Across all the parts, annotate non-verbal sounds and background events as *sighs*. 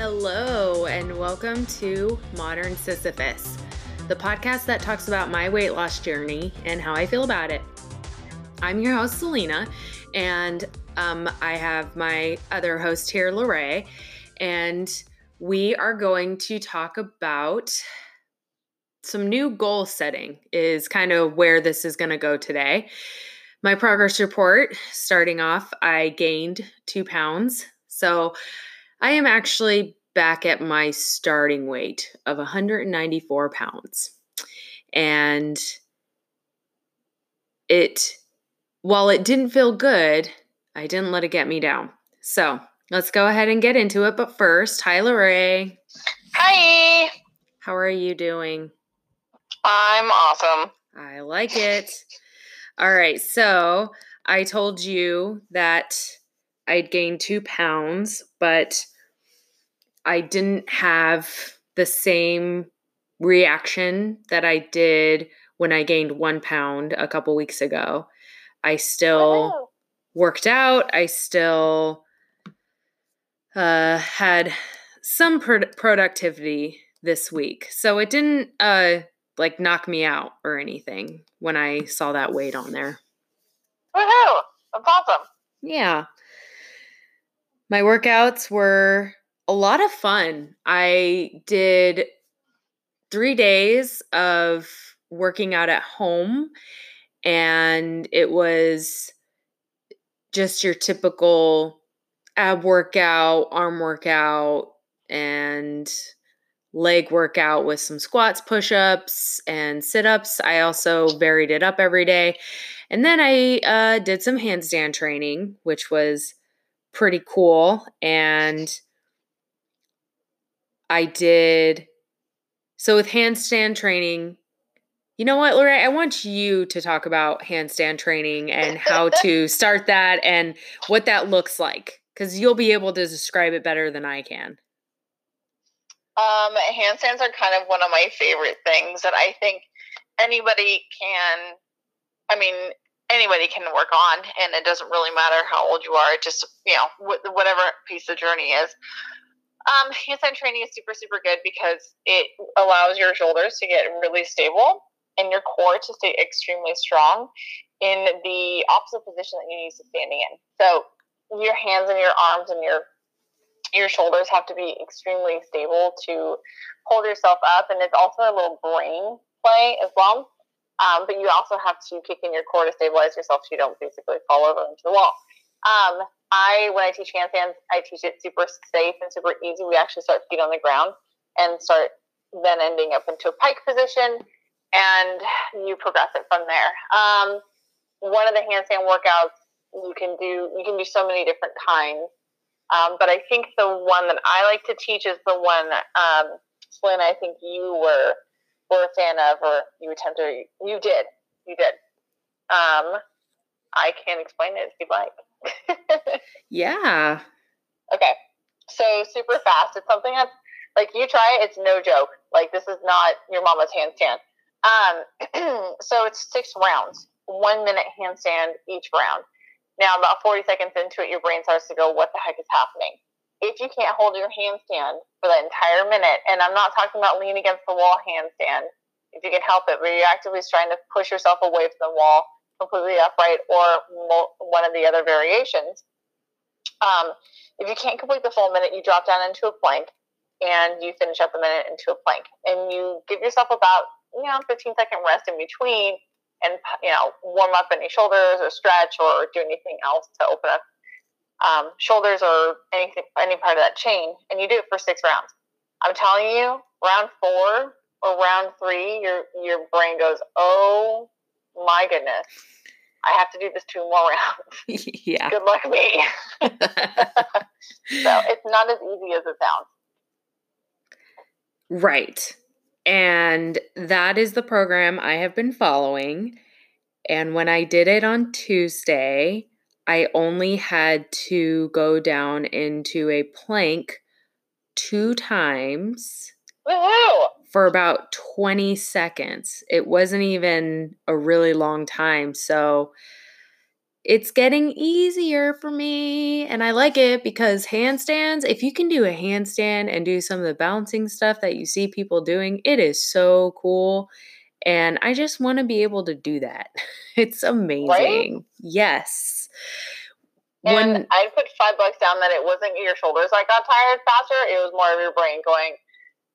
Hello, and welcome to Modern Sisyphus, the podcast that talks about my weight loss journey and how I feel about it. I'm your host, Selena, and um, I have my other host here, Lorraine, and we are going to talk about some new goal setting, is kind of where this is going to go today. My progress report starting off, I gained two pounds. So I am actually back at my starting weight of 194 pounds. And it, while it didn't feel good, I didn't let it get me down. So let's go ahead and get into it. But first, hi, Lorraine. Hi. How are you doing? I'm awesome. I like it. All right. So I told you that I'd gained two pounds, but I didn't have the same reaction that I did when I gained one pound a couple weeks ago. I still worked out. I still uh, had some pro- productivity this week. So it didn't uh, like knock me out or anything when I saw that weight on there. Woohoo! That's awesome. Yeah. My workouts were a lot of fun. I did three days of working out at home, and it was just your typical ab workout, arm workout, and leg workout with some squats, push ups, and sit ups. I also varied it up every day. And then I uh, did some handstand training, which was pretty cool. And I did so with handstand training. You know what, Lorraine? I want you to talk about handstand training and how *laughs* to start that and what that looks like because you'll be able to describe it better than I can. Um, handstands are kind of one of my favorite things that I think anybody can. I mean, anybody can work on, and it doesn't really matter how old you are. It just you know whatever piece of journey is. Um, handstand training is super super good because it allows your shoulders to get really stable and your core to stay extremely strong in the opposite position that you're used to standing in. So your hands and your arms and your your shoulders have to be extremely stable to hold yourself up, and it's also a little brain play as well. Um, but you also have to kick in your core to stabilize yourself so you don't basically fall over into the wall. Um, I, when I teach handstands, I teach it super safe and super easy. We actually start feet on the ground and start then ending up into a pike position, and you progress it from there. Um, one of the handstand workouts you can do, you can do so many different kinds. Um, but I think the one that I like to teach is the one, um, Flynn, I think you were, were a fan of, or you attempted, you did, you did. Um, I can't explain it if you'd like. *laughs* yeah. Okay. So super fast. It's something that's like you try it, it's no joke. Like this is not your mama's handstand. Um, *clears throat* so it's six rounds, one minute handstand each round. Now, about 40 seconds into it, your brain starts to go, what the heck is happening? If you can't hold your handstand for that entire minute, and I'm not talking about lean against the wall handstand, if you can help it, where you're actively trying to push yourself away from the wall, completely upright, or one of the other variations. Um, if you can't complete the full minute, you drop down into a plank and you finish up the minute into a plank. And you give yourself about, you know, 15 second rest in between and you know warm up any shoulders or stretch or do anything else to open up um, shoulders or anything any part of that chain and you do it for six rounds. I'm telling you round four or round three your your brain goes oh my goodness i have to do this two more *laughs* rounds. *laughs* Yeah. Good luck me. *laughs* So it's not as easy as it sounds. Right. And that is the program I have been following. And when I did it on Tuesday, I only had to go down into a plank two times Woo-hoo! for about 20 seconds. It wasn't even a really long time. So it's getting easier for me and I like it because handstands, if you can do a handstand and do some of the balancing stuff that you see people doing, it is so cool. And I just want to be able to do that. *laughs* It's amazing. Right? Yes. And when, I put five bucks down that it wasn't your shoulders that got tired faster. It was more of your brain going,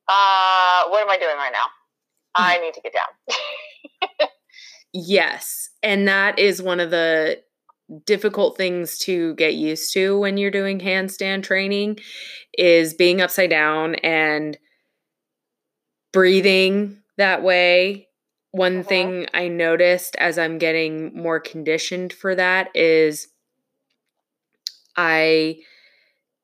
uh, what am I doing right now? I need to get down. yes. And that is one of the difficult things to get used to when you're doing handstand training is being upside down and breathing that way. One uh-huh. thing I noticed as I'm getting more conditioned for that is I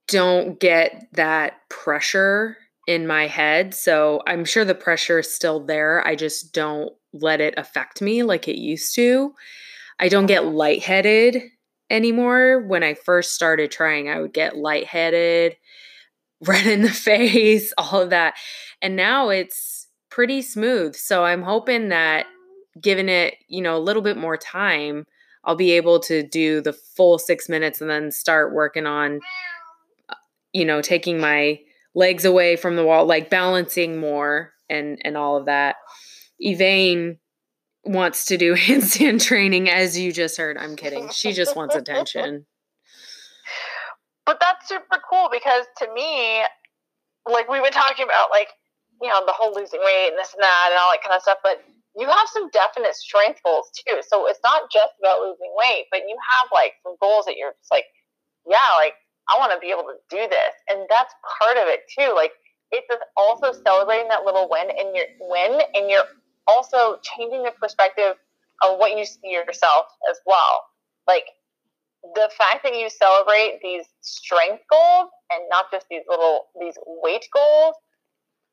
don't get that pressure in my head. So I'm sure the pressure is still there. I just don't let it affect me like it used to. I don't get lightheaded anymore. When I first started trying, I would get lightheaded, *laughs* red in the face, all of that. And now it's pretty smooth. So I'm hoping that given it, you know, a little bit more time, I'll be able to do the full 6 minutes and then start working on uh, you know, taking my legs away from the wall, like balancing more and and all of that. Evane wants to do *laughs* handstand training, as you just heard. I'm kidding. She just wants attention. *laughs* But that's super cool because to me, like we've been talking about, like, you know, the whole losing weight and this and that and all that kind of stuff, but you have some definite strength goals too. So it's not just about losing weight, but you have like some goals that you're just like, yeah, like I want to be able to do this. And that's part of it too. Like it's also celebrating that little win and your win and you're also changing the perspective of what you see yourself as well. Like the fact that you celebrate these strength goals and not just these little these weight goals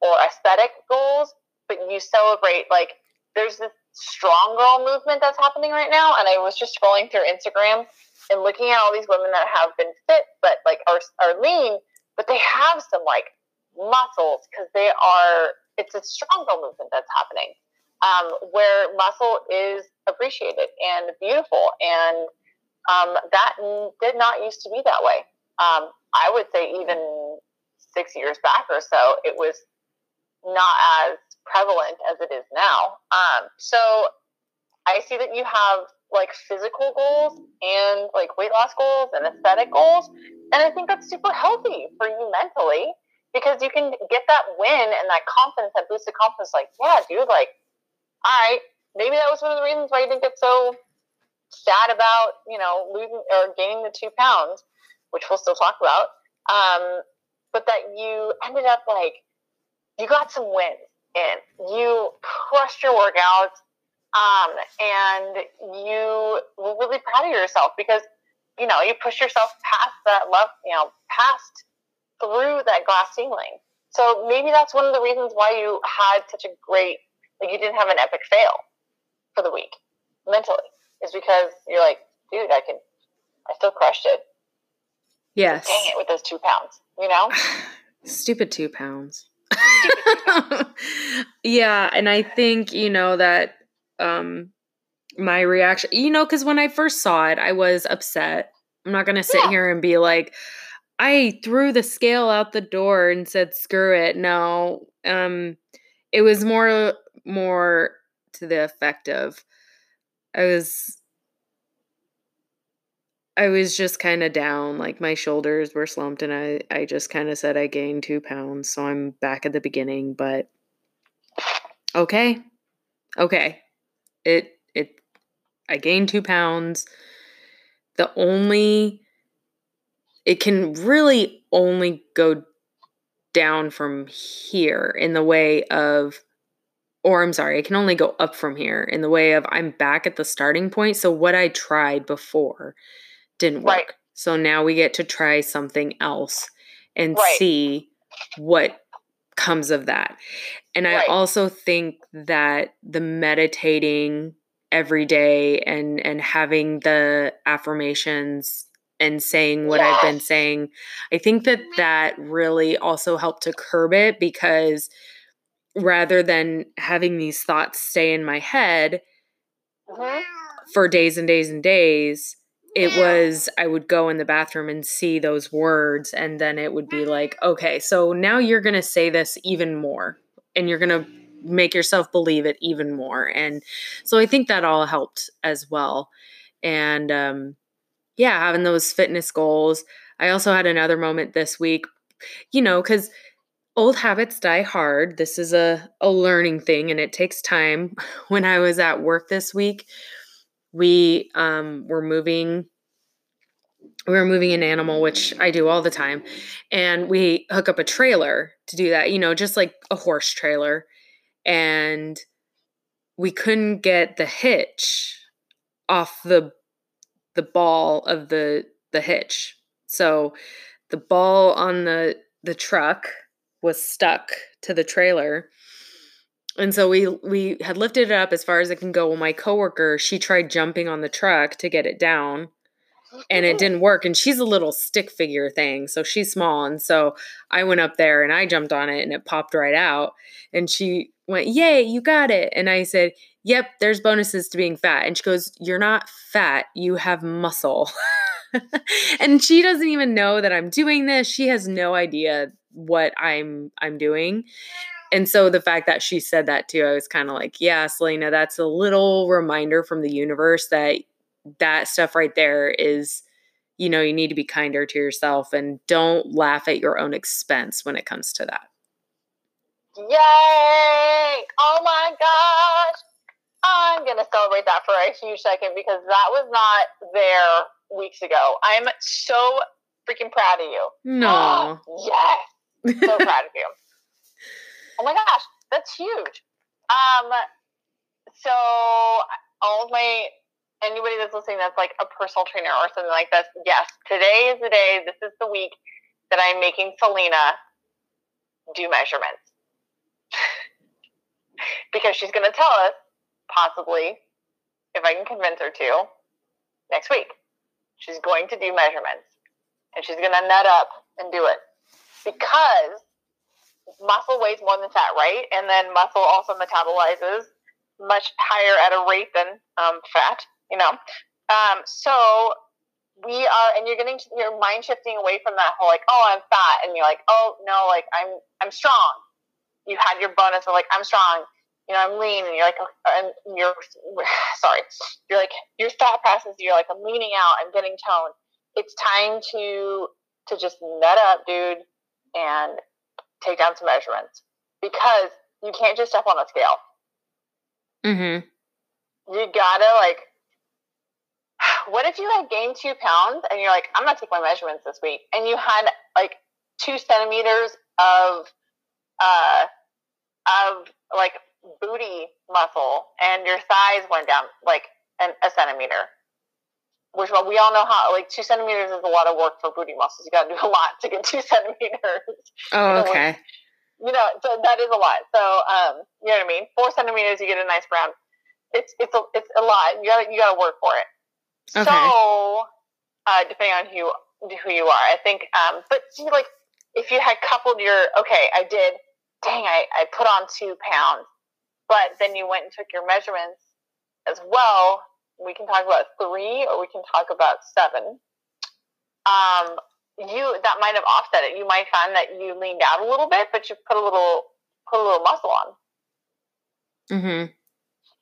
or aesthetic goals, but you celebrate like there's this strong girl movement that's happening right now. And I was just scrolling through Instagram and looking at all these women that have been fit but like are are lean, but they have some like muscles because they are it's a strong girl movement that's happening um, where muscle is appreciated and beautiful. And um, that did not used to be that way. Um, I would say even six years back or so, it was not as prevalent as it is now. Um, so I see that you have like physical goals and like weight loss goals and aesthetic goals. And I think that's super healthy for you mentally because you can get that win and that confidence, that boosted confidence. Like, yeah, dude, like all right, maybe that was one of the reasons why you didn't get so sad about, you know, losing or gaining the two pounds, which we'll still talk about. Um, but that you ended up like, you got some wins in. you crushed your workouts. Um, and you were really proud of yourself because, you know, you pushed yourself past that love, you know, past through that glass ceiling. So maybe that's one of the reasons why you had such a great like you didn't have an epic fail for the week mentally. Is because you're like, dude, I can, I still crushed it. Yes. Dang it with those two pounds, you know? *sighs* Stupid two pounds. *laughs* yeah, and I think you know that um my reaction, you know, because when I first saw it, I was upset. I'm not gonna sit yeah. here and be like, I threw the scale out the door and said, "Screw it." No, um, it was more more to the effect of I was I was just kind of down, like my shoulders were slumped, and I, I just kind of said I gained two pounds, so I'm back at the beginning. But okay, okay, it it I gained two pounds. The only it can really only go down from here in the way of or I'm sorry, it can only go up from here in the way of I'm back at the starting point. So what I tried before didn't work. Right. So now we get to try something else and right. see what comes of that. And right. I also think that the meditating every day and and having the affirmations and saying what. I've been saying, I think that that really also helped to curb it because rather than having these thoughts stay in my head mm-hmm. for days and days and days it was I would go in the bathroom and see those words and then it would be like, okay, so now you're going to say this even more and you're going to make yourself believe it even more. And so I think that all helped as well. And um yeah, having those fitness goals. I also had another moment this week, you know, cuz old habits die hard. This is a a learning thing and it takes time. *laughs* When I was at work this week, we um, were moving we were moving an animal which i do all the time and we hook up a trailer to do that you know just like a horse trailer and we couldn't get the hitch off the the ball of the the hitch. So the ball on the the truck was stuck to the trailer and so we we had lifted it up as far as it can go. Well, my coworker, she tried jumping on the truck to get it down and it didn't work. And she's a little stick figure thing. So she's small. And so I went up there and I jumped on it and it popped right out. And she went, Yay, you got it. And I said, Yep, there's bonuses to being fat. And she goes, You're not fat, you have muscle. *laughs* and she doesn't even know that I'm doing this. She has no idea what I'm I'm doing and so the fact that she said that too, I was kind of like, yeah, Selena, that's a little reminder from the universe that that stuff right there is, you know, you need to be kinder to yourself and don't laugh at your own expense when it comes to that. Yay! Oh my gosh! I'm going to celebrate that for a huge second because that was not there weeks ago. I'm so freaking proud of you. No. *gasps* yes. So *laughs* proud of you. Oh my gosh, that's huge. Um, so all my anybody that's listening that's like a personal trainer or something like this, yes, today is the day. This is the week that I'm making Selena do measurements *laughs* because she's going to tell us possibly if I can convince her to next week. She's going to do measurements and she's going to nut up and do it because muscle weighs more than fat, right? And then muscle also metabolizes much higher at a rate than um, fat, you know. Um, so we are, and you're getting your mind shifting away from that whole like, oh, I'm fat, and you're like, oh no, like I'm I'm strong. You had your bonus of like I'm strong, you know, I'm lean, and you're like, and you're *sighs* sorry, you're like your thought process, you're like, I'm leaning out, I'm getting toned. It's time to to just nut up, dude, and take down some measurements because you can't just step on a scale. Mm-hmm. You gotta like. *sighs* What if you had gained two pounds and you're like, I'm gonna take my measurements this week, and you had like two centimeters of, uh, of like booty muscle, and your thighs went down like an, a centimeter which well, we all know how like two centimeters is a lot of work for booty muscles. You got to do a lot to get two *laughs* centimeters. Oh, okay. You know, so that is a lot. So, um, you know what I mean? Four centimeters, you get a nice brown. It's it's a it's a lot. You got you got to work for it. Okay. So, uh, depending on who who you are, I think. Um, but see, like if you had coupled your okay, I did. Dang, I I put on two pounds, but then you went and took your measurements as well we can talk about three or we can talk about seven. Um, you that might have offset it. You might find that you leaned out a little bit, but you put a little put a little muscle on. Mm-hmm.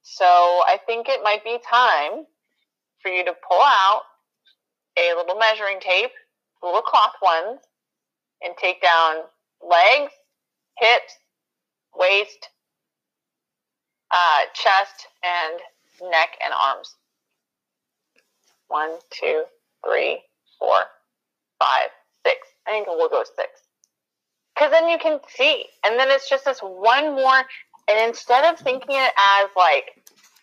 So I think it might be time for you to pull out a little measuring tape, little cloth ones, and take down legs, hips, waist, uh, chest, and neck and arms. One, two, three, four, five, six. I think we'll go six. Because then you can see. And then it's just this one more. And instead of thinking it as like,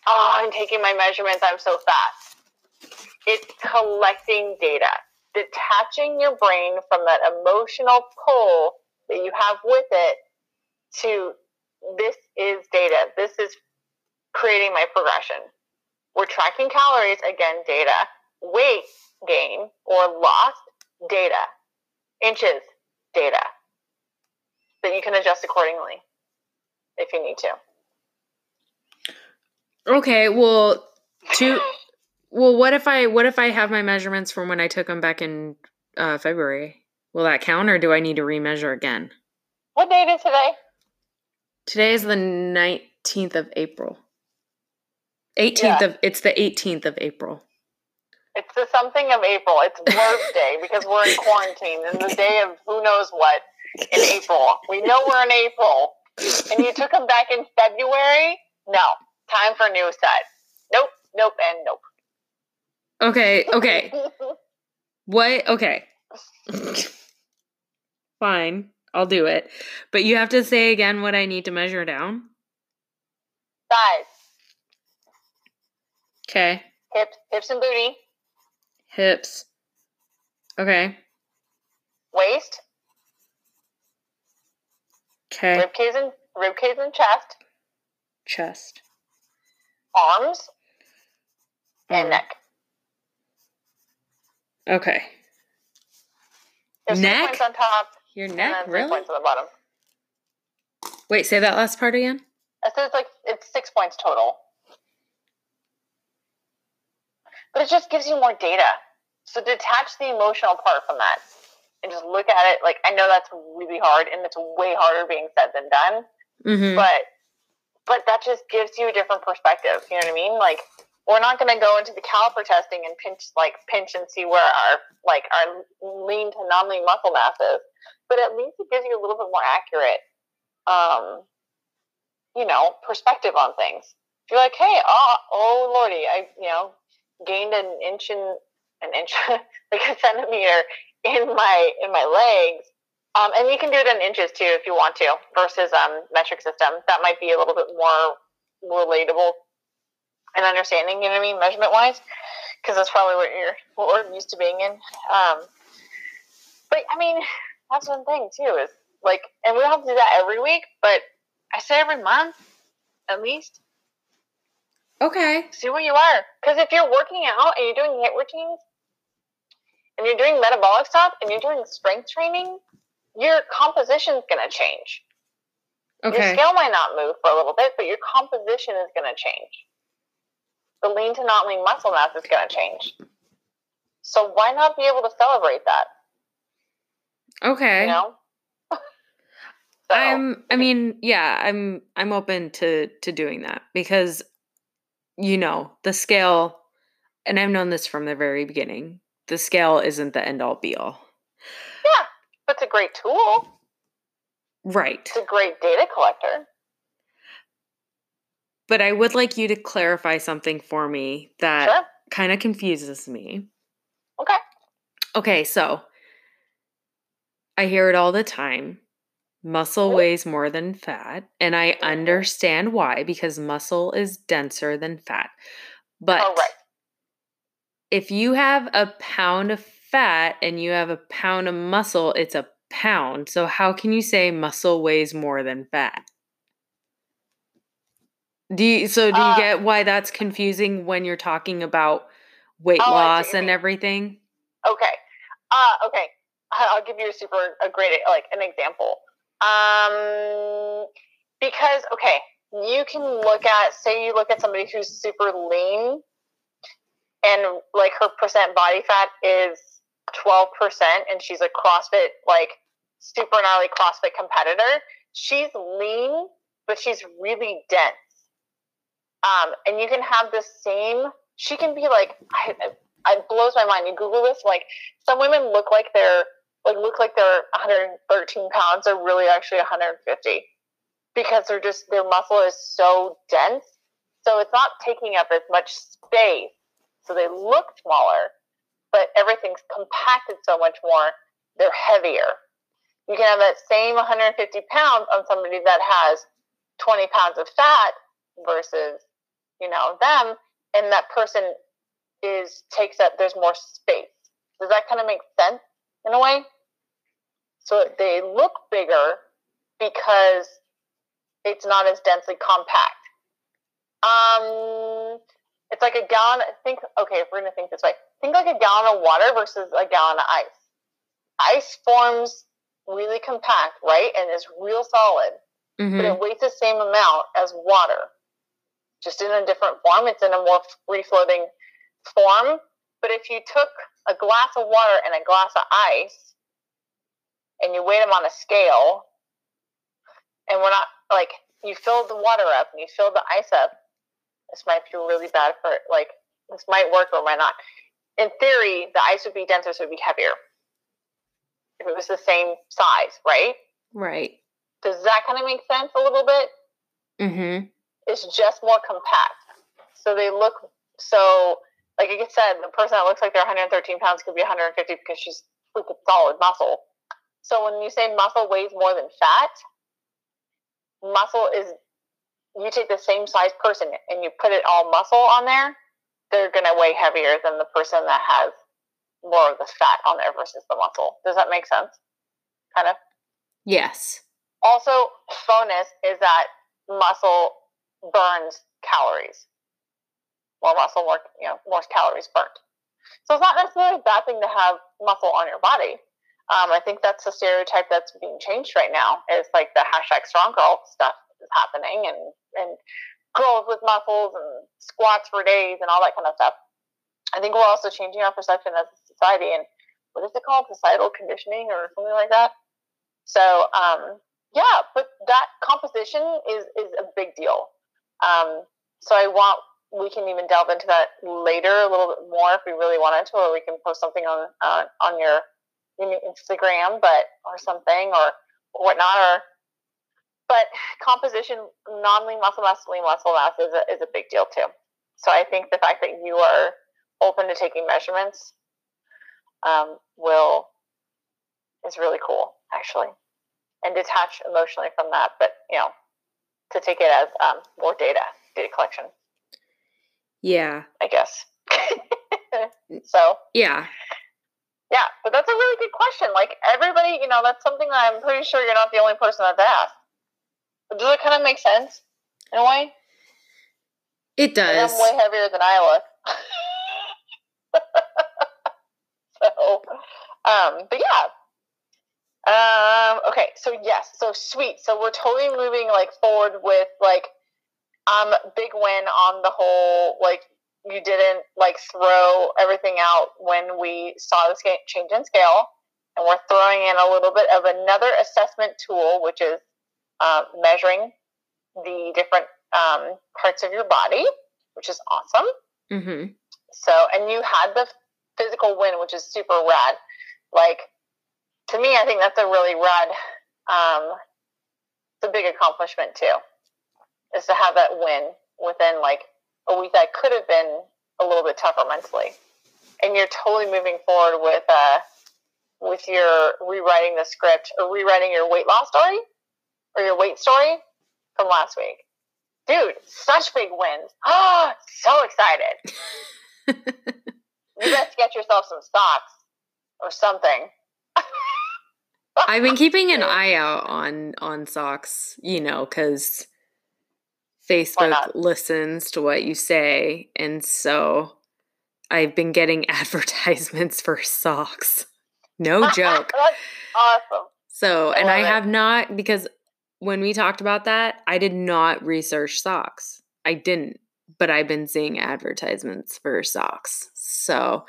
oh, I'm taking my measurements, I'm so fat, it's collecting data, detaching your brain from that emotional pull that you have with it to this is data. This is creating my progression. We're tracking calories, again, data. Weight gain or lost, data. Inches, data. That you can adjust accordingly if you need to. Okay, well, two Well, what if I what if I have my measurements from when I took them back in uh, February? Will that count, or do I need to remeasure again? What date is today? Today is the nineteenth of April. Eighteenth Yeah. of it's the eighteenth of April. It's the something of April. It's Work Day because we're in quarantine and the day of who knows what in *laughs* April. We know we're in April. And you took them back in February? No. Time for new set. Nope, nope, and nope. Okay, *laughs* okay. What? Okay. *laughs* Fine, I'll do it. But you have to say again what I need to measure down. Thighs, Okay. hips, hips and booty, Hips. Okay. waist, Okay. rib cage and rib cage and chest, Chest. arms, and neck. Okay. There's Neck? points on top Your and neck, really? points on the bottom. Wait, say that last part again. So it's like it's six points total. But it just gives you more data. So detach the emotional part from that and just look at it like I know that's really hard and it's way harder being said than done. Mm-hmm. But but that just gives you a different perspective. You know what I mean? Like we're not gonna go into the caliper testing and pinch like pinch and see where our like our lean to non lean muscle mass is. But at least it gives you a little bit more accurate um you know, perspective on things. If you're like, hey, oh, oh lordy, I, you know, gained an inch and an inch, *laughs* like a centimeter in my in my legs, um, and you can do it in inches too if you want to, versus um, metric system. That might be a little bit more relatable and understanding. You know what I mean, measurement wise, because that's probably what you're what we're used to being in. Um, but I mean, that's one thing too is like, and we don't have to do that every week, but I say every month, at least. Okay. See where you are. Because if you're working out and you're doing HIIT routines, and you're doing metabolic stuff, and you're doing strength training, your composition's going to change. Okay. Your scale might not move for a little bit, but your composition is going to change. The lean to not lean muscle mass is going to change. So why not be able to celebrate that? Okay. You know. *laughs* So, I'm I mean, yeah, I'm I'm open to to doing that because you know, the scale and I've known this from the very beginning. The scale isn't the end all be all. yeah, but it's a great tool. Right. It's a great data collector. But I would like you to clarify something for me that Sure. kind of confuses me. Okay. Okay, so I hear it all the time. Muscle Mhm. weighs more than fat, and I Mhm. understand why because muscle is denser than fat. But Correct. if you have a pound of fat and you have a pound of muscle, it's a pound. So how can you say muscle weighs more than fat? Do you, so do you Uh, get why that's confusing when you're talking about weight Oh, I see what loss and everything? Okay. Uh, okay. I'll give you a super a great like an example. Um, because okay, you can look at say you look at somebody who's super lean, and like her percent body fat is twelve percent, and she's a CrossFit like super gnarly CrossFit competitor. She's lean, but she's really dense. Um, and you can have the same. She can be like, I, I- it blows my mind. You Google this, like some women look like they're like look like they're 113 pounds. They're really actually 150 because they're just their muscle is so dense. So it's not taking up as much space. So they look smaller, but everything's compacted so much more. They're heavier. You can have that same 150 pounds on somebody that has 20 pounds of fat versus, you know, them, and that person is takes up. There's more space. Does that kind of make sense in a way? So they look bigger because it's not as densely compact. Um, it's like a gallon. Think okay. If we're gonna think this way, think like a gallon of water versus a gallon of ice. Ice forms really compact, right, and is real solid, but Mhm. it weighs the same amount as water, just in a different form. It's in a more free floating form. But if you took a glass of water and a glass of ice and you weigh them on a scale, and we're not like you fill the water up and you fill the ice up, this might feel really bad for like this might work or might not. In theory, the ice would be denser, so it would be heavier. If it was the same size, right? Right. Does that kind of make sense a little bit? Mm-hmm. It's just more compact. So they look so like I said, the person that looks like they're 113 pounds could be 150 because she's freaking solid muscle. So when you say muscle weighs more than fat, muscle is you take the same size person and you put it all muscle on there, they're gonna weigh heavier than the person that has more of the fat on there versus the muscle. Does that make sense? Kind of. Yes. Also, bonus is that muscle burns calories. More muscle, more you know, more calories burnt. So it's not necessarily a bad thing to have muscle on your body. Um, I think that's the stereotype that's being changed right now. Is like the hashtag strong girl stuff is happening, and and girls with muscles and squats for days and all that kind of stuff. I think we're also changing our perception as a society, and what is it called, societal conditioning or something like that. So um, yeah, but that composition is is a big deal. Um, so I want we can even delve into that later a little bit more if we really wanted to, or we can post something on uh, on your, your Instagram, but or something or, or whatnot. Or but composition, non-lean muscle mass, lean muscle mass is a, is a big deal too. So I think the fact that you are open to taking measurements um, will is really cool actually and detach emotionally from that, but you know, to take it as um, more data, data collection. Yeah. I guess. *laughs* so. Yeah. Yeah, but that's a really good question. Like everybody, you know, that's something that I'm pretty sure you're not the only person that's asked. But does it kind of make sense in a way? It does. And I'm way heavier than I look. *laughs* so, um, but yeah, um, okay, so yes, so sweet. So we're totally moving like forward with like um big win on the whole like you didn't like throw everything out when we saw the scale, change in scale. And we're throwing in a little bit of another assessment tool which is uh, measuring the different um, parts of your body which is awesome. Mm-hmm. so and you had the physical win which is super rad. Like to me, I think that's a really rad, um, it's a big accomplishment too, is to have that win within like a week that could have been a little bit tougher mentally. And you're totally moving forward with, uh, with your rewriting the script or rewriting your weight loss story or your weight story from last week. Dude, such big wins. Oh, *gasps* so excited. you best get yourself some socks or something. I've been keeping an *laughs* eye out on on socks, you know, because Facebook listens to what you say, and so I've been getting *laughs* advertisements for socks. No joke. *laughs* awesome. So, I and I it. have not because when we talked about that, I did not research socks. I didn't but I've been seeing advertisements for socks. So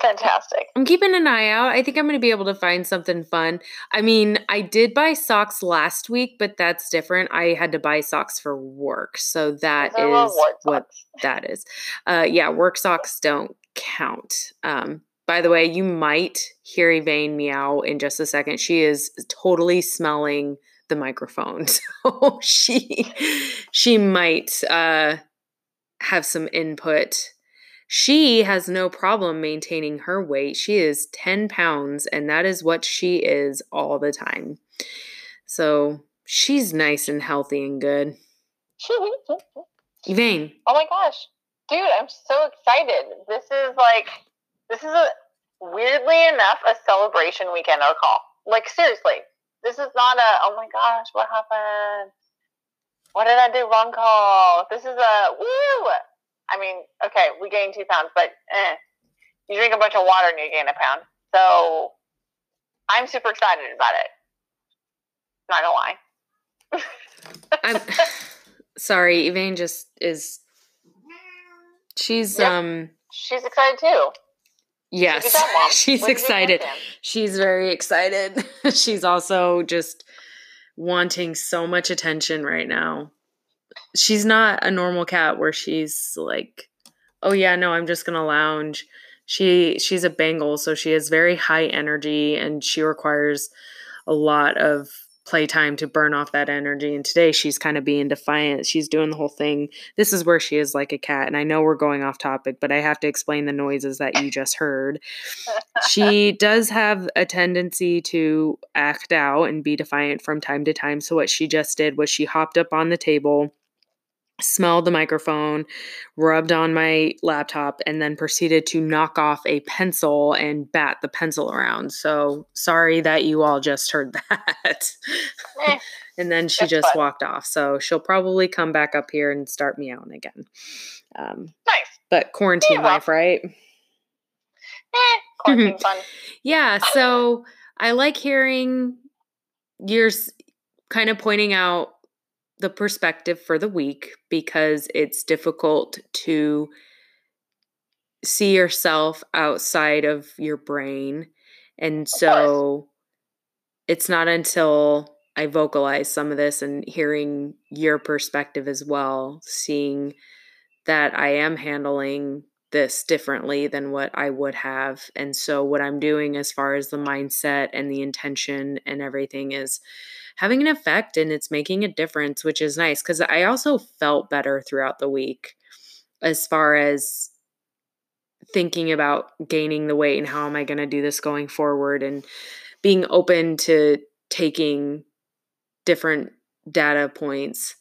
fantastic. I'm keeping an eye out. I think I'm going to be able to find something fun. I mean, I did buy socks last week, but that's different. I had to buy socks for work. So that is what that is. Uh, yeah, work socks don't count. Um, by the way, you might hear Evane meow in just a second. She is totally smelling the microphone. *laughs* So she she might uh have some input. She has no problem maintaining her weight. She is 10 pounds, and that is what she is all the time. So she's nice and healthy and good. *laughs* Evane. Oh my gosh. Dude, I'm so excited. This is like, this is a, weirdly enough, a celebration weekend or call. Like, seriously. This is not a, oh my gosh, what happened? What did I do wrong call? This is a woo. I mean, okay, we gained two pounds, but eh, you drink a bunch of water and you gain a pound. So I'm super excited about it. Not gonna lie. *laughs* I'm *laughs* sorry, Evane just is she's yep. um she's excited too. Yes, Good job, Mom. *laughs* she's Way to do excited. She's very excited. she's also just wanting so much attention right now. She's not a normal cat where she's like, "Oh yeah, no, I'm just going to lounge." She she's a Bengal, so she has very high energy and she requires a lot of playtime to burn off that energy. And today she's kind of being defiant. She's doing the whole thing. This is where she is like a cat. And I know we're going off topic, but I have to explain the noises that you just heard. she *laughs* does have a tendency to act out and be defiant from time to time. So what she just did was she hopped up on the table, smelled the microphone, rubbed on my laptop, and then proceeded to knock off a pencil and bat the pencil around. So sorry that you all just heard *laughs* that. Eh, and then she just fun. walked off. So she'll probably come back up here and start meowing again. Um, nice. but quarantine Yeah, life, right? Eh, *laughs* quarantine fun. Yeah, so I like hearing you're kind of pointing out the perspective for the week because it's difficult to see yourself outside of your brain. And so it's not until I vocalize some of this and hearing your perspective as well, seeing that I am handling this differently than what I would have. And so, what I'm doing as far as the mindset and the intention and everything is having an effect and it's making a difference, which is nice because I also felt better throughout the week as far as thinking about gaining the weight and how am I going to do this going forward and being open to taking different data points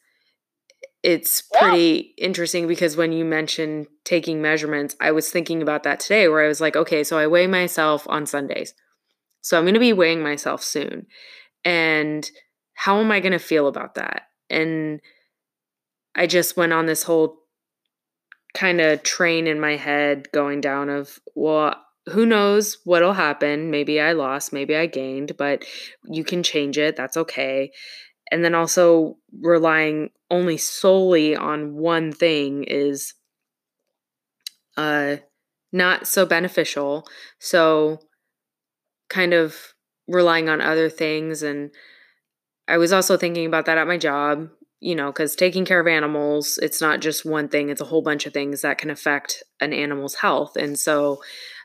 it's Yeah. pretty interesting because when you mentioned taking measurements, I was thinking about that today where I was like, okay, so I weigh myself on Sundays. So I'm going to be weighing myself soon. And how am I going to feel about that? And I just went on this whole kind of train in my head going down of, well, who knows what'll happen? Maybe I lost, maybe I gained, but you can change it. That's okay and then also relying only solely on one thing is uh not so beneficial so kind of relying on other things and i was also thinking about that at my job you know because taking care of animals it's not just one thing it's a whole bunch of things that can affect an animal's health and so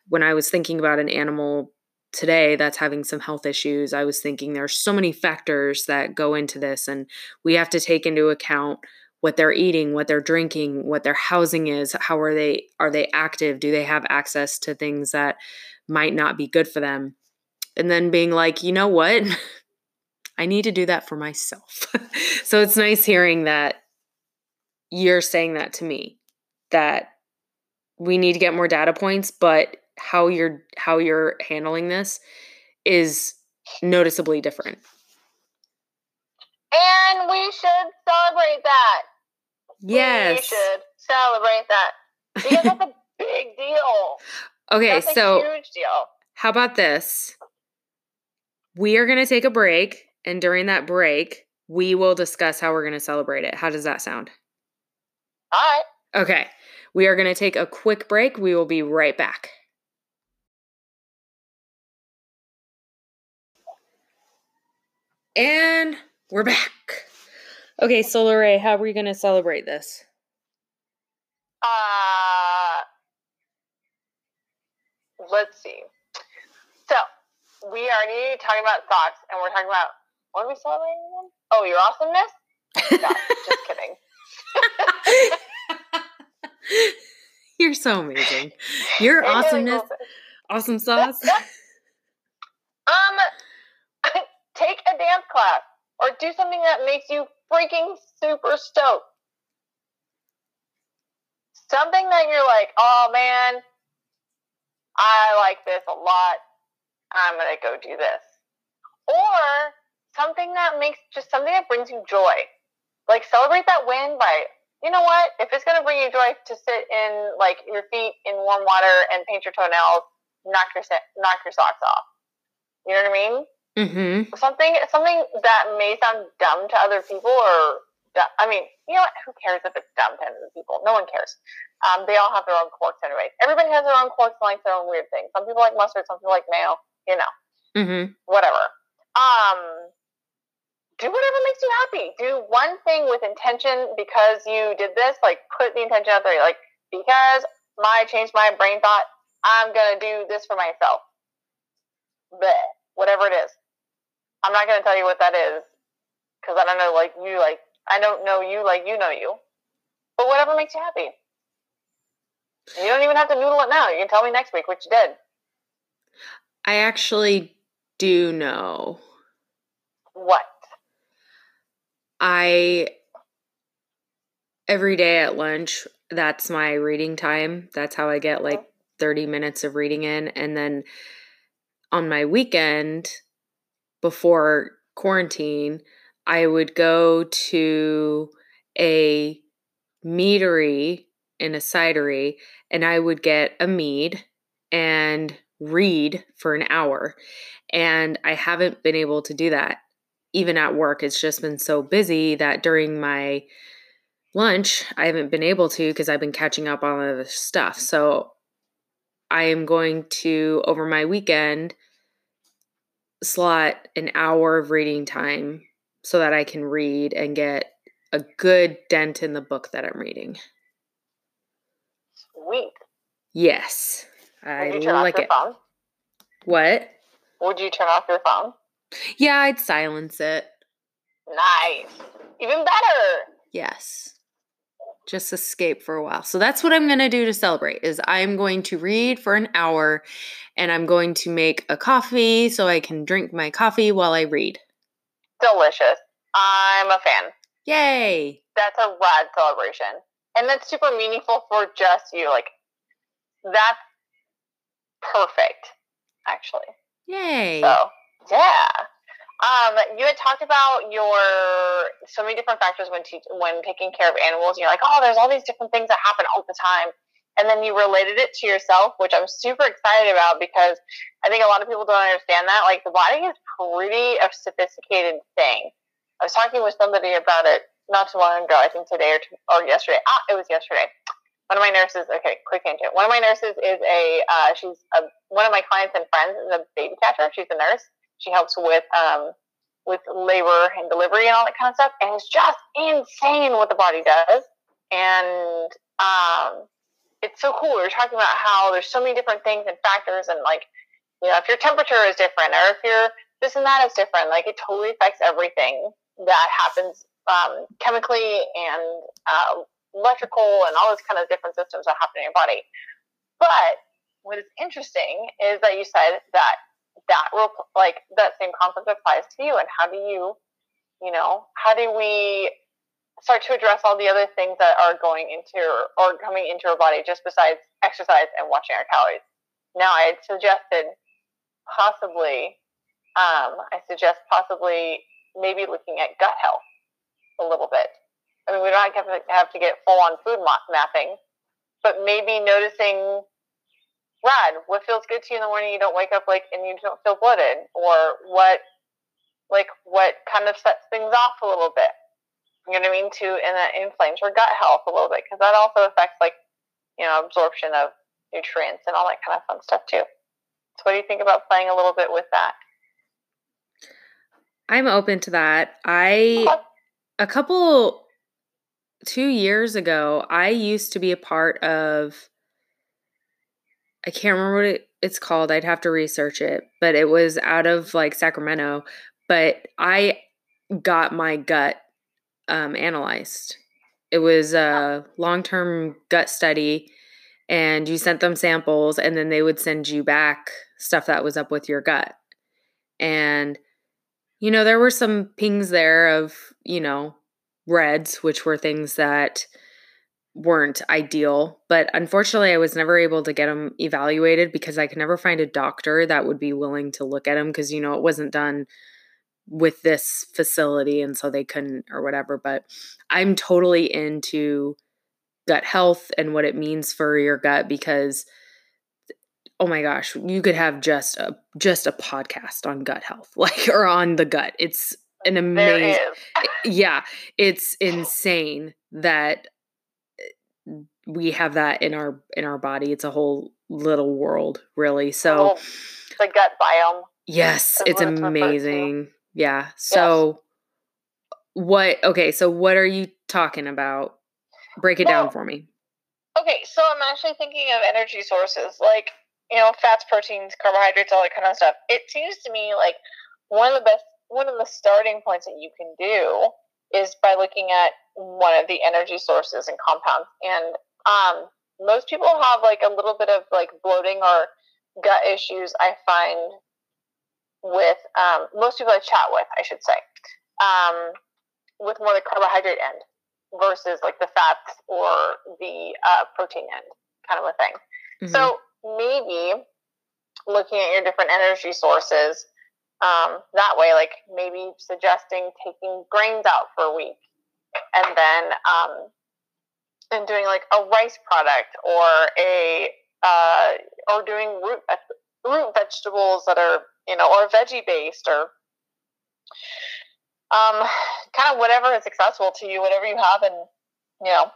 when i was thinking about an animal today that's having some health issues, I was thinking there's so many factors that go into this, and we have to take into account what they're eating, what they're drinking, what their housing is, how are they are they active, do they have access to things that might not be good for them, and then being like, you know what, *laughs* I need to do that for myself. *laughs* so it's nice hearing that you're saying that to me that we need to get more data points, but how you're how you're handling this is noticeably different. And we should celebrate that. Yes. We should celebrate that. Because that's a *laughs* big deal. okay, That's a so huge deal. how about this? We are going to take a break and during that break, we will discuss how we're going to celebrate it. How does that sound? All right. Okay. We are going to take a quick break. We will be right back. And we're back. Okay, so Lorraine, how are we going to celebrate this? Uh, let's see. We already talking about socks, and we're talking about what are we celebrating again? Oh, your awesomeness? No, just *laughs* kidding. *laughs* You're so amazing. Your awesomeness, awesome sauce. *laughs* Um, take a dance class or do something that makes you freaking super stoked. Something that you're like, oh man, I like this a lot. I'm gonna go do this. Or something that makes just something that brings you joy. Like celebrate that win by you know what? If it's gonna bring you joy to sit in like your feet in warm water and paint your toenails, knock your knock your socks off. You know what I mean? Mm-hmm. something something that may sound dumb to other people or I mean you know what? Who cares if it's dumb to other people? No one cares. Um, they all have their own quirks anyway. Everybody has their own quirks and like their own weird things. Some people like mustard, some people like mayo. You know, Mm-hmm. whatever. Um, do whatever makes you happy. Do one thing with intention because you did this. Like put the intention out there. Like because my changed my brain thought, I'm gonna do this for myself. But whatever it is, I'm not gonna tell you what that is because I don't know. Like you, like I don't know you like you know you. But whatever makes you happy. You don't even have to noodle it now. You can tell me next week what you did. I actually do know. What? I every day at lunch, that's my reading time. That's how I get like 30 minutes of reading in. And then on my weekend before quarantine, I would go to a meadery and a cidery and I would get a mead and read for an hour. And I haven't been able to do that even at work. It's just been so busy that during my lunch, I haven't been able to because I've been catching up on other stuff. So I am going to, over my weekend, slot an hour of reading time so that I can read and get a good dent in the book that I'm reading. Sweet. Yes. I Would you turn like off your it. phone? What? Would you turn off your phone? Yeah, I'd silence it. Nice. Even better. Yes. Just escape for a while. So that's what I'm going to do to celebrate is I'm going to read for an hour and I'm going to make a coffee so I can drink my coffee while I read. Delicious. I'm a fan. Yay. That's a rad celebration. And that's super meaningful for just you. Like, that's perfect, actually. Yay. So, yeah. Um, you had talked about your so many different factors when te- when taking care of animals. You're like, oh, there's all these different things that happen all the time, and then you related it to yourself, which I'm super excited about because I think a lot of people don't understand that. Like the body is pretty a sophisticated thing. I was talking with somebody about it not too long ago. I think today or t- or yesterday. Ah, it was yesterday. One of my nurses. Okay, quick tangent. One of my nurses is a uh, she's a, one of my clients and friends is a baby catcher. She's a nurse. She helps with um, with labor and delivery and all that kind of stuff. And it's just insane what the body does. And um, it's so cool. We were talking about how there's so many different things and factors, and like, you know, if your temperature is different, or if your this and that is different, like it totally affects everything that happens um, chemically and uh, electrical and all those kind of different systems that happen in your body. But what is interesting is that you said that that rep- like that same concept applies to you and how do you you know how do we start to address all the other things that are going into or coming into our body just besides exercise and watching our calories now i had suggested possibly um, i suggest possibly maybe looking at gut health a little bit i mean we don't have to, have to get full on food ma- mapping but maybe noticing Rod, what feels good to you in the morning you don't wake up like and you don't feel bloated? Or what like what kind of sets things off a little bit? You know what I mean? To and that inflames your gut health a little bit because that also affects like, you know, absorption of nutrients and all that kind of fun stuff too. So what do you think about playing a little bit with that? I'm open to that. I Okay. a couple two years ago, I used to be a part of I can't remember what it, it's called. I'd have to research it, but it was out of like Sacramento. But I got my gut um, analyzed. It was a long term gut study, and you sent them samples, and then they would send you back stuff that was up with your gut. And, you know, there were some pings there of, you know, reds, which were things that weren't ideal. But unfortunately, I was never able to get them evaluated because I could never find a doctor that would be willing to look at them because, you know, it wasn't done with this facility and so they couldn't or whatever. But I'm totally into gut health and what it means for your gut because oh my gosh you could have just a just a podcast on gut health *laughs* like or on the gut it's an amazing. *laughs* yeah, it's insane that uh, we have that in our in our body. It's a whole little world, really. So the gut biome. Yes, it's amazing. Yeah. So yes. what okay, so what are you talking about? Break it well, down for me. Okay, so I'm actually thinking of energy sources like, you know, fats, proteins, carbohydrates, all that kind of stuff. It seems to me like one of the best one of the starting points that you can do is by looking at one of the energy sources and compounds. And um, most people have like a little bit of like bloating or gut issues. I find with um, most people I chat with, I should say, um, with more the carbohydrate end versus like the fats or the uh, protein end kind of a thing. Mm-hmm. So maybe looking at your different energy sources um, that way, like maybe suggesting taking grains out for a week and then um, and doing like a rice product or a uh, or doing root root vegetables that are you know or veggie based or um, kind of whatever is accessible to you, whatever you have, and you know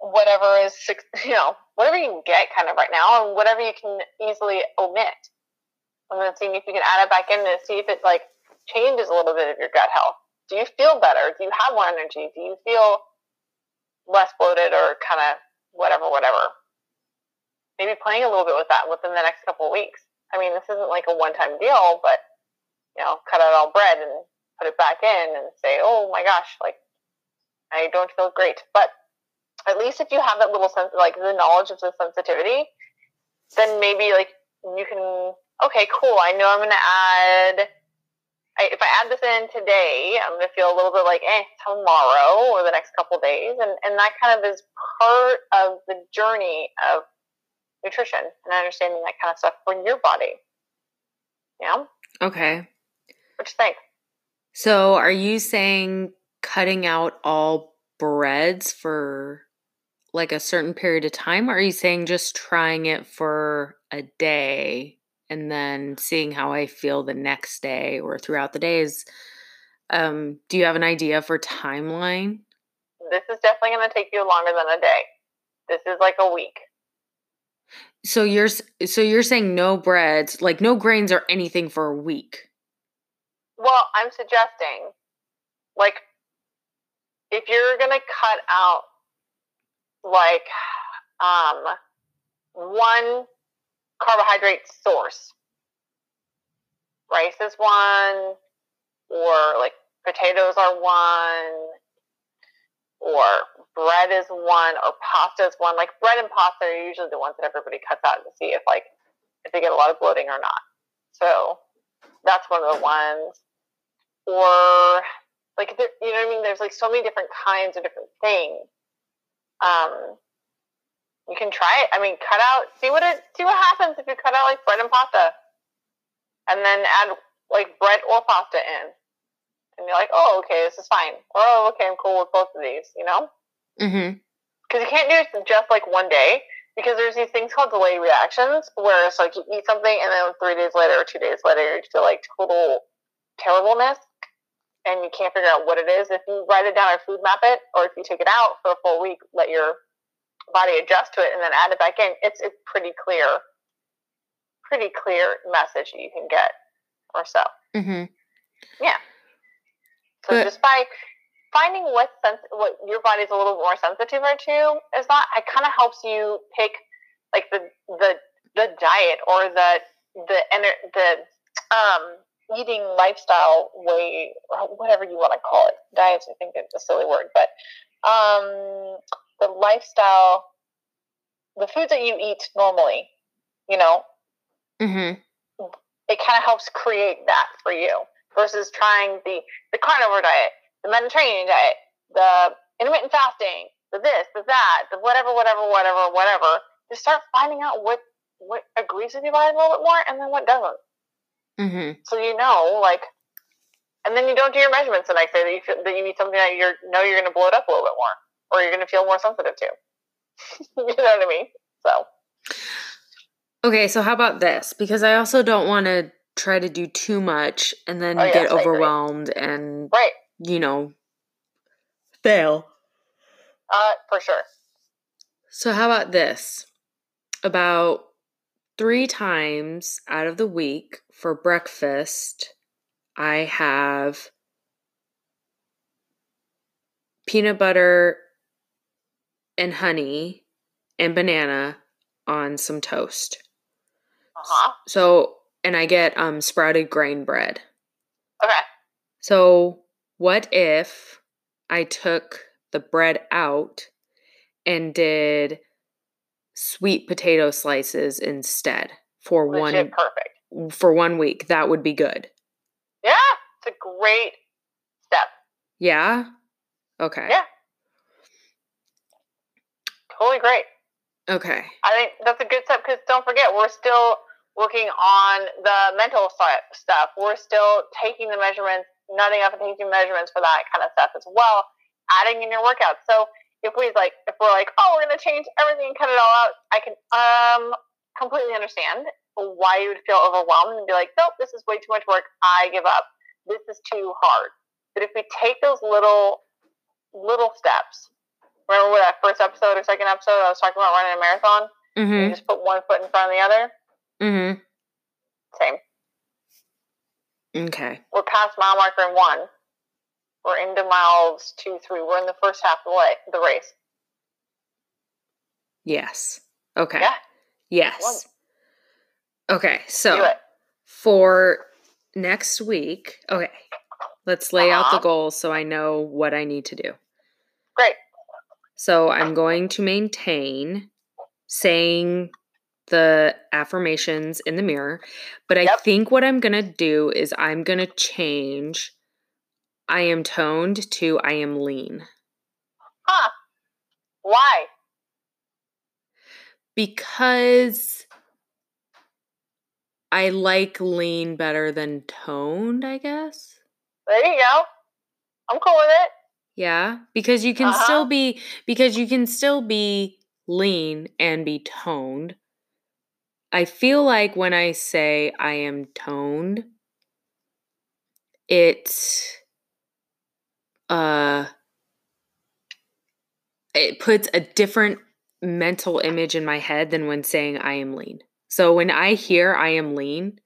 whatever is you know whatever you can get kind of right now, and whatever you can easily omit and then seeing if you can add it back in and see if it like changes a little bit of your gut health. Do you feel better? Do you have more energy? Do you feel less bloated or kind of whatever, whatever? Maybe playing a little bit with that within the next couple of weeks. I mean, this isn't like a one-time deal, but you know, cut out all bread and put it back in and say, "Oh my gosh, like I don't feel great." But at least if you have that little sense, like the knowledge of the sensitivity, then maybe like you can okay, cool. I know I'm going to add. I, if I add this in today, I'm going to feel a little bit like eh tomorrow or the next couple days, and and that kind of is part of the journey of nutrition and understanding that kind of stuff for your body. Yeah. Okay. What you think? So, are you saying cutting out all breads for like a certain period of time? Or are you saying just trying it for a day and then seeing how I feel the next day or throughout the days. Um, do you have an idea for timeline? This is definitely going to take you longer than a day. This is like a week. So you're so you're saying no breads, like no grains or anything for a week. Well, I'm suggesting like if you're going to cut out like um one carbohydrate source. Rice is one, or like potatoes are one, or bread is one, or pasta is one. Like bread and pasta are usually the ones that everybody cuts out to see if like if they get a lot of bloating or not. So that's one of the ones. Or like you know what I mean? There's like so many different kinds of different things. Um, you can try it. I mean, cut out, see what it, see what happens if you cut out like bread and pasta, and then add like bread or pasta in, and you're like, oh, okay, this is fine. Oh, okay, I'm cool with both of these. You know? Mm-hmm. Because you can't do it just like one day. Because there's these things called delay reactions, where it's like you eat something and then three days later or two days later you feel like total terribleness and you can't figure out what it is. If you write it down or food map it, or if you take it out for a full week, let your body adjust to it and then add it back in, it's a pretty clear, pretty clear message that you can get or so. Mm-hmm. Yeah. So but, just by finding what sense what your body's a little more sensitive to is not it kind of helps you pick like the the the diet or the the the um eating lifestyle way or whatever you want to call it diets i think it's a silly word but um the lifestyle, the foods that you eat normally, you know, mm-hmm. it kind of helps create that for you versus trying the, the carnivore diet, the Mediterranean diet, the intermittent fasting, the this, the that, the whatever, whatever, whatever, whatever. Just start finding out what, what agrees with your body a little bit more and then what doesn't. Mm-hmm. So you know, like, and then you don't do your measurements the next day that you feel, that you eat something that you know you're going to blow it up a little bit more or you're going to feel more sensitive to. *laughs* you know what I mean? So. Okay, so how about this? Because I also don't want to try to do too much and then oh, yes, get overwhelmed and right. you know Fail. Uh, for sure. So, how about this? About three times out of the week for breakfast, I have peanut butter and honey and banana on some toast. Uh-huh. So, and I get um sprouted grain bread. Okay. So, what if I took the bread out and did sweet potato slices instead for Legit one perfect. for one week? That would be good. Yeah, it's a great step. Yeah? Okay. Yeah. Totally great. Okay. I think that's a good step because don't forget, we're still working on the mental stuff. We're still taking the measurements, nutting up and taking measurements for that kind of stuff as well, adding in your workouts. So if we like, if we're like, oh, we're gonna change everything and cut it all out, I can um completely understand why you would feel overwhelmed and be like, nope, this is way too much work. I give up. This is too hard. But if we take those little little steps, remember with that first episode or second episode, I was talking about running a marathon. You Mm-hmm. just put one foot in front of the other. Mm-hmm. Same. Okay. We're past mile marker in one. We're into miles two, three. We're in the first half of the, way, the race. Yes. Okay. Yeah, Yes. Okay. do So for next week, okay. Let's lay out the Uh-huh. goals so I know what I need to do. Great. So I'm going to maintain saying the affirmations in the mirror, but I Yep. think what I'm going to do is I'm going to change I am toned to I am lean Huh. Why? because I like lean better than toned, I guess. There you go. I'm cool with it. Yeah, because you can Uh-huh. still be because you can still be lean and be toned. I feel like when I say I am toned, it uh it puts a different mental image in my head than when saying I am lean. So when I hear I am lean,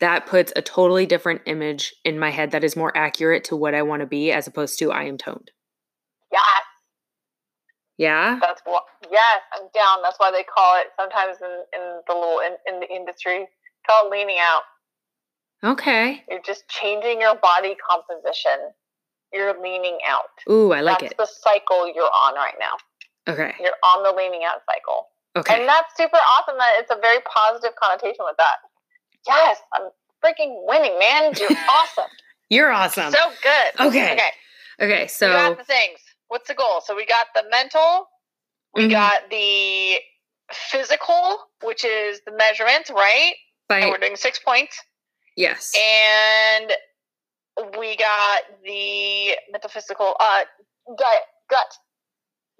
that puts a totally different image in my head that is more accurate to what I want to be as opposed to I am toned. Yes, Yeah? that's what. Yes, I'm down. That's why they call it sometimes in, in the little in, in the industry call it leaning out. Okay. You're just changing your body composition. You're leaning out. Ooh, I like that's it. the cycle you're on right now. Okay. You're on the leaning out cycle. Okay. And that's super awesome that it's a very positive connotation with that. Yes, I'm freaking winning, man. You're *laughs* awesome. You're awesome. So good. Okay. Okay. Okay, So we got the things. What's the goal? So we got the mental, we Mhm. got the physical, which is the measurement, right? And we're doing six points. yes. And we got the mental, physical, uh, gut, gut,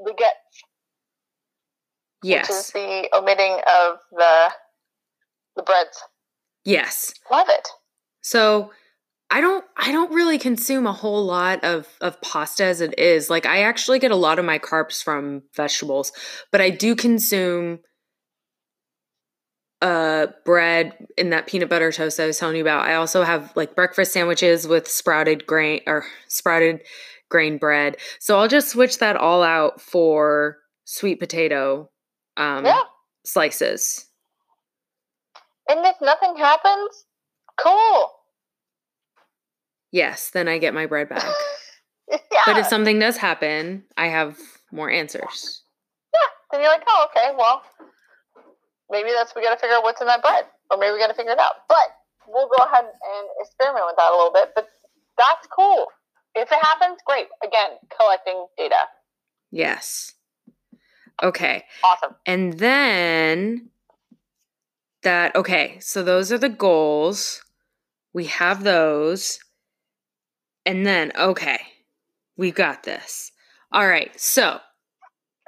the gut, which is the omitting of the the breads. Yes. Love it. So I don't I don't really consume a whole lot of of pasta as it is. Like I actually get a lot of my carbs from vegetables, but I do consume uh bread in that peanut butter toast I was telling you about. I also have like breakfast sandwiches with sprouted grain or sprouted grain bread. So I'll just switch that all out for sweet potato um yeah. slices. And if nothing happens, cool. Yes, then I get my bread back. *laughs* yeah. But if something does happen, I have more answers. Yeah. Then you're like, oh, okay, well, maybe that's we got to figure out what's in that bread, or maybe we got to figure it out. But we'll go ahead and experiment with that a little bit. But that's cool. If it happens, great. Again, collecting data, Yes. Okay. awesome. And then that, okay, so those are the goals. We have those. And then, okay, we've got this. All right, so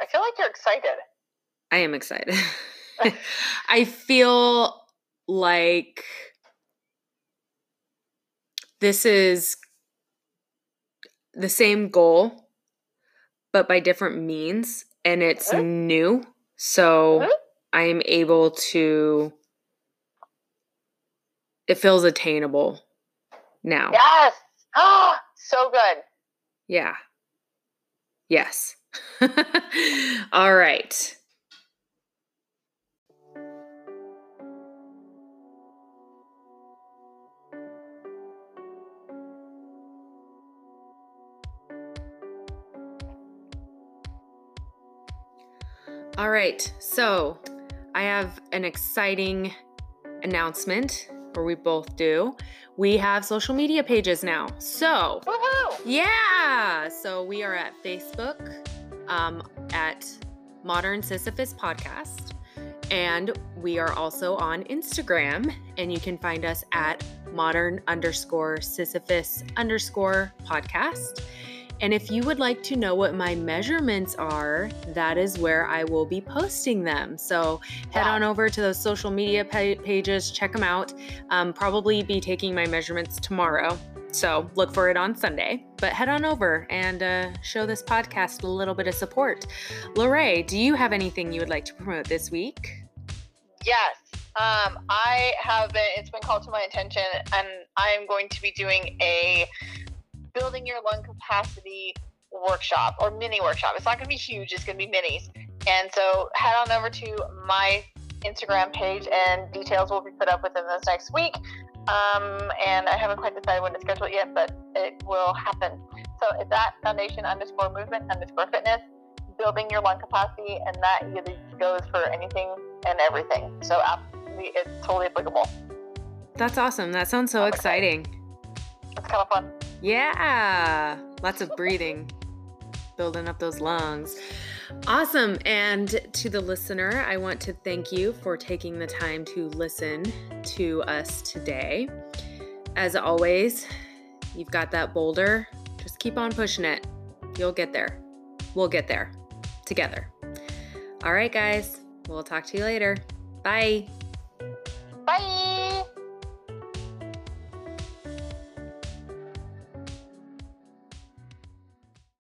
I feel like you're excited. I am excited. *laughs* *laughs* I feel like this is the same goal, but by different means, and it's mm-hmm. new. So mm-hmm. I'm able to, it feels attainable now. Yes. Oh, *gasps* so good. Yeah. Yes. *laughs* All right. All right, so I have an exciting announcement, or we both do. We have social media pages now. So, Woo-hoo! yeah, so we are at Facebook um, at Modern Sisyphus Podcast, and we are also on Instagram, and you can find us at modern underscore Sisyphus underscore podcast. And if you would like to know what my measurements are, that is where I will be posting them. So head on over to those social media pa- pages, check them out. Um, probably be taking my measurements tomorrow. So look for it on Sunday. But head on over and uh, show this podcast a little bit of support. Lorraine, do you have anything you would like to promote this week? Yes. Um, I have been, it's been called to my attention, and I'm going to be doing a building your lung capacity workshop or mini workshop. It's not going to be huge, it's going to be minis. And so head on over to my Instagram page, and details will be put up within this next week. Um, and I haven't quite decided when to schedule it yet, but it will happen. So it's at foundation underscore movement underscore fitness, building your lung capacity, and that goes for anything and everything. So absolutely, it's totally applicable. That's awesome. That sounds so exciting. It's kind of fun. Yeah, lots of breathing, building up those lungs. Awesome. And to the listener, I want to thank you for taking the time to listen to us today. As always, you've got that boulder. Just keep on pushing it. You'll get there. We'll get there together. All right, guys. We'll talk to you later. Bye. Bye.